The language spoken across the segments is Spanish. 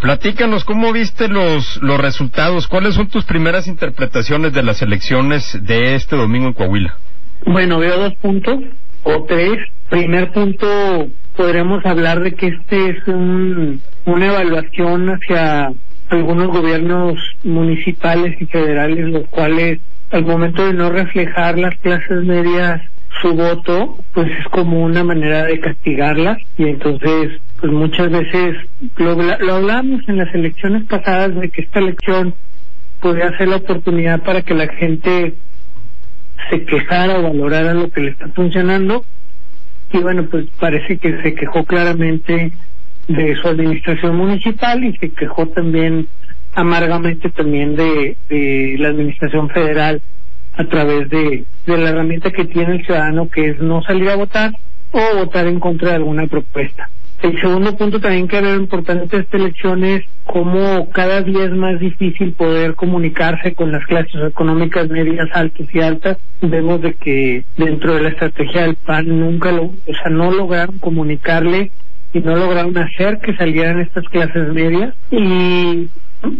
Platícanos, ¿cómo viste los, los resultados? ¿Cuáles son tus primeras interpretaciones de las elecciones de este domingo en Coahuila? Bueno, veo dos puntos o tres. Primer punto, podremos hablar de que este es un, una evaluación hacia algunos gobiernos municipales y federales, los cuales al momento de no reflejar las clases medias su voto, pues es como una manera de castigarlas y entonces pues muchas veces lo, lo hablamos en las elecciones pasadas de que esta elección podría ser la oportunidad para que la gente se quejara o valorara lo que le está funcionando y bueno pues parece que se quejó claramente de su administración municipal y se quejó también amargamente también de, la administración federal a través de la herramienta que tiene el ciudadano que es no salir a votar o votar en contra de alguna propuesta. El segundo punto también que era importante esta elección es cómo cada día es más difícil poder comunicarse con las clases económicas medias, altas y altas. Vemos de que dentro de la estrategia del PAN nunca lo, o sea, no lograron comunicarle y no lograron hacer que salieran estas clases medias. Y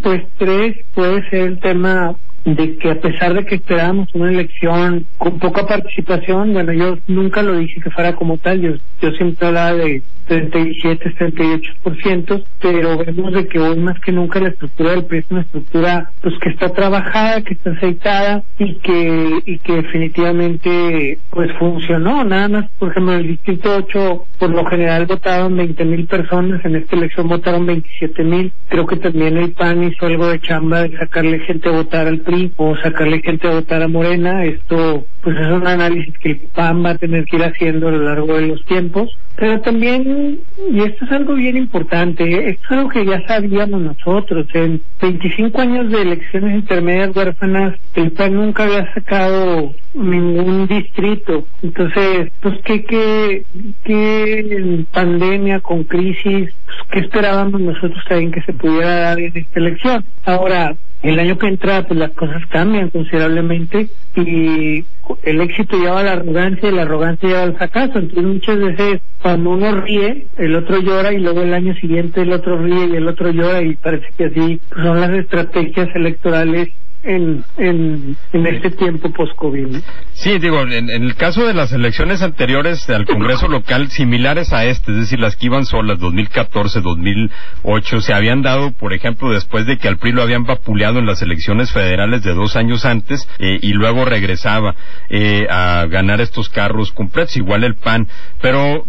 pues tres puede ser el tema de que a pesar de que esperábamos una elección con poca participación, bueno, yo nunca lo dije que fuera como tal, yo, yo siempre hablaba de 37, 38%, pero vemos de que hoy más que nunca la estructura del PRI es una estructura pues que está trabajada, que está aceitada y que y que definitivamente pues funcionó. Nada más, por ejemplo, en el distrito 8 por lo general votaron 20 mil personas, en esta elección votaron 27 mil. Creo que también el PAN hizo algo de chamba de sacarle gente a votar al PRI o sacarle gente a votar a Morena. Esto pues es un análisis que el PAN va a tener que ir haciendo a lo largo de los tiempos. Pero también, y esto es algo bien importante, esto es algo que ya sabíamos nosotros, en 25 años de elecciones intermedias huérfanas, el PAN nunca había sacado ningún distrito. Entonces, pues, ¿qué, qué, qué pandemia, con crisis, pues, qué esperábamos nosotros también que se pudiera dar en esta elección? Ahora, el año que entra, pues las cosas cambian considerablemente y el éxito lleva a la arrogancia y la arrogancia lleva al fracaso. Entonces muchas veces cuando uno ríe, el otro llora y luego el año siguiente el otro ríe y el otro llora y parece que así son las estrategias electorales en, en, en este tiempo post-COVID. Sí, digo, en, el caso de las elecciones anteriores al Congreso local, similares a este, es decir, las que iban solas, 2014, 2008, se habían dado, por ejemplo, después de que al PRI lo habían vapuleado en las elecciones federales de dos años antes, eh, y luego regresaba eh, a ganar estos carros completos, igual el PAN, pero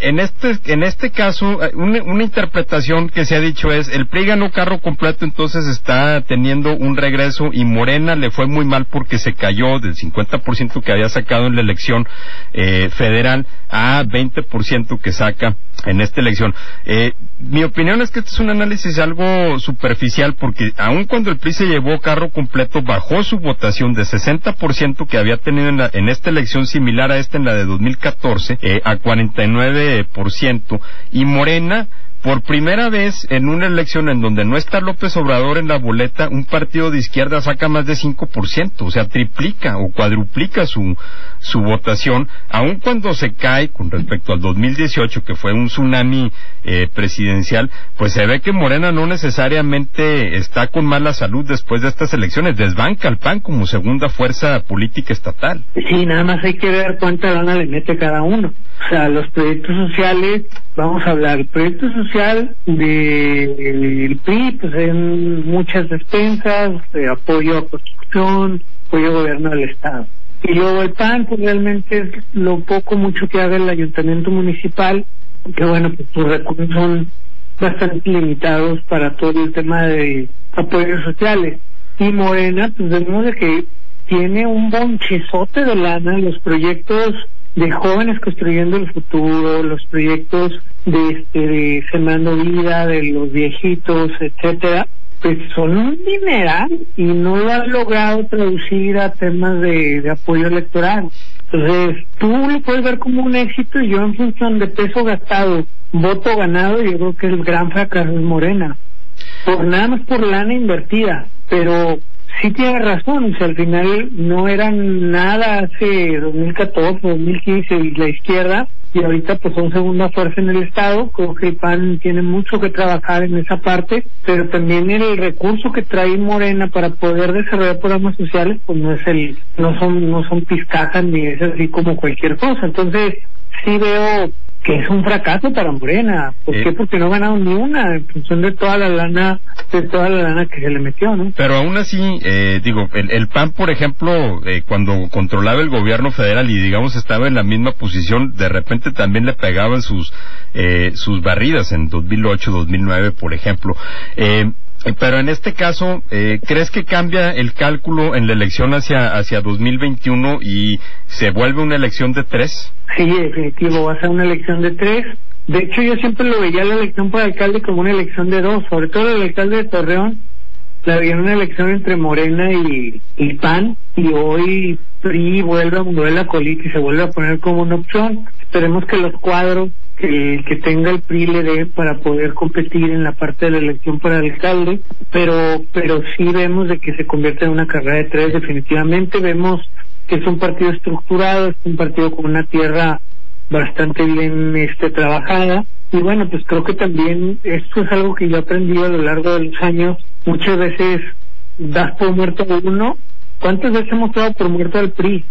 en este en este caso eh, una, interpretación que se ha dicho es el PRI ganó carro completo entonces está teniendo un regreso y Morena le fue muy mal porque se cayó del 50% que había sacado en la elección eh, federal a 20% que saca en esta elección. Eh, mi opinión es que este es un análisis algo superficial porque aun cuando el PRI se llevó carro completo bajó su votación de 60% que había tenido en, en, esta elección similar a esta en la de 2014 eh, a 49% y Morena por primera vez en una elección en donde no está López Obrador en la boleta, un partido de izquierda saca más de 5%, o sea, triplica o cuadruplica su, su votación, aun cuando se cae con respecto al 2018, que fue un tsunami eh, presidencial, pues se ve que Morena no necesariamente está con mala salud después de estas elecciones, desbanca al PAN como segunda fuerza política estatal. Sí, nada más hay que ver cuánta lana le mete cada uno. O sea, los proyectos sociales, vamos a hablar, el proyecto social del PRI, pues en muchas despensas, de apoyo a construcción, apoyo a gobierno del Estado. Y luego el PAN, pues realmente es lo poco mucho que haga el ayuntamiento municipal, que bueno, pues sus recursos son bastante limitados para todo el tema de apoyos sociales. Y Morena, pues vemos de que tiene un bonchezote de lana, los proyectos de jóvenes construyendo el futuro, los proyectos de, este, de Sembrando Vida, de los viejitos, etcétera, pues son un dineral y no lo han logrado traducir a temas de, apoyo electoral. Entonces, tú lo puedes ver como un éxito y yo en función de peso gastado, voto ganado, yo creo que el gran fracaso es Morena. Por nada más por lana invertida, pero sí tiene razón, sea, al final no eran nada hace 2014, 2015 y la izquierda, y ahorita pues son segunda fuerza en el Estado, creo que el PAN tiene mucho que trabajar en esa parte, pero también el recurso que trae Morena para poder desarrollar programas sociales, pues no es el, no son, no son pizcajas ni es así como cualquier cosa, entonces sí veo que es un fracaso para Morena. ¿Por qué? Porque no ganaron ni una en función de toda la lana, de toda la lana que se le metió, ¿no? Pero aún así, eh, digo, el, el, PAN, por ejemplo, eh, cuando controlaba el gobierno federal y digamos estaba en la misma posición, de repente también le pegaban sus eh, sus barridas en 2008, 2009, por ejemplo. Eh, pero en este caso, eh, ¿crees que cambia el cálculo en la elección hacia, hacia 2021 y se vuelve una elección de tres? Sí, definitivo, va a ser una elección de tres. De hecho, yo siempre lo veía la elección para alcalde como una elección de dos, sobre todo el alcalde de Torreón, la veía una elección entre Morena y, y PAN, y hoy PRI vuelve a mover la colita y se vuelve a poner como una opción. Esperemos que los cuadros que, que tenga el PRI le dé para poder competir en la parte de la elección para alcalde, pero, pero sí vemos de que se convierte en una carrera de tres definitivamente, vemos que es un partido estructurado, es un partido con una tierra bastante bien este trabajada. Y bueno pues creo que también esto es algo que yo he aprendido a lo largo de los años. Muchas veces das por muerto a uno. ¿cuántas veces hemos dado por muerto al PRI?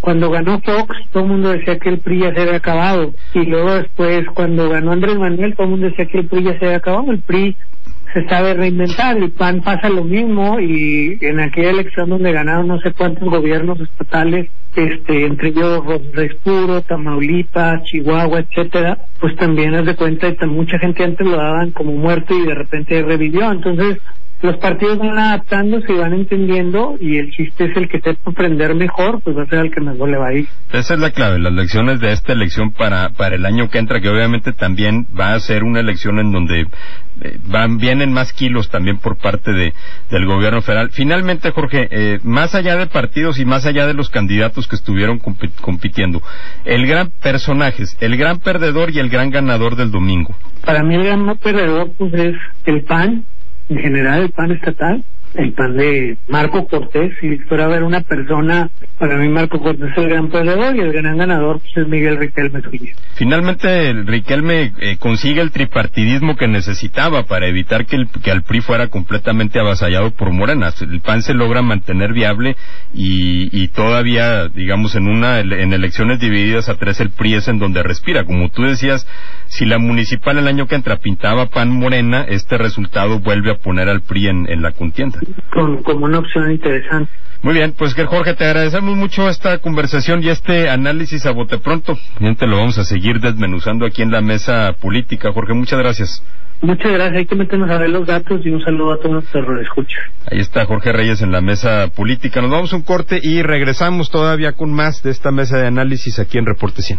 Cuando ganó Fox todo el mundo decía que el PRI ya se había acabado. Y luego después cuando ganó Andrés Manuel todo el mundo decía que el PRI ya se había acabado. El PRI se sabe reinventar, el PAN pasa lo mismo y en aquella elección donde ganaron no sé cuántos gobiernos estatales, este, entre ellos Reyes Puro, Tamaulipas, Chihuahua, etcétera, pues también es de cuenta que mucha gente antes lo daban como muerto y de repente revivió, entonces los partidos van adaptándose y van entendiendo y el chiste es el que te aprender mejor, pues va a ser el que mejor le va a ir. Esa es la clave, las lecciones de esta elección para, para el año que entra, que obviamente también va a ser una elección en donde eh, van, vienen más kilos también por parte de, del gobierno federal. Finalmente, Jorge, eh, más allá de partidos y más allá de los candidatos que estuvieron compitiendo, el gran personaje, el gran perdedor y el gran ganador del domingo. Para mí el gran perdedor pues es el PAN, en general el PAN estatal, el PAN de Marco Cortés, fuera a ver una persona, para mí Marco Cortés es el gran perdedor y el gran ganador pues, es Miguel Riquelme Zúñiga. Finalmente el Riquelme eh, consigue el tripartidismo que necesitaba para evitar que, el, que al PRI fuera completamente avasallado por Morena. El PAN se logra mantener viable y, y todavía, digamos, en una en elecciones divididas a tres el PRI es en donde respira. Como tú decías, si la municipal el año que entra pintaba PAN Morena, este resultado vuelve a poner al PRI en, en la contienda con, como una opción interesante. Muy bien, pues que Jorge, te agradecemos mucho esta conversación y este análisis a bote pronto. Bien, te lo vamos a seguir desmenuzando aquí en la mesa política. Jorge, muchas gracias. Muchas gracias, hay que meternos a ver los datos y un saludo a todos nuestros escuchas. Ahí está Jorge Reyes en la mesa política. Nos vamos a un corte y regresamos todavía con más de esta mesa de análisis aquí en Reporte 100.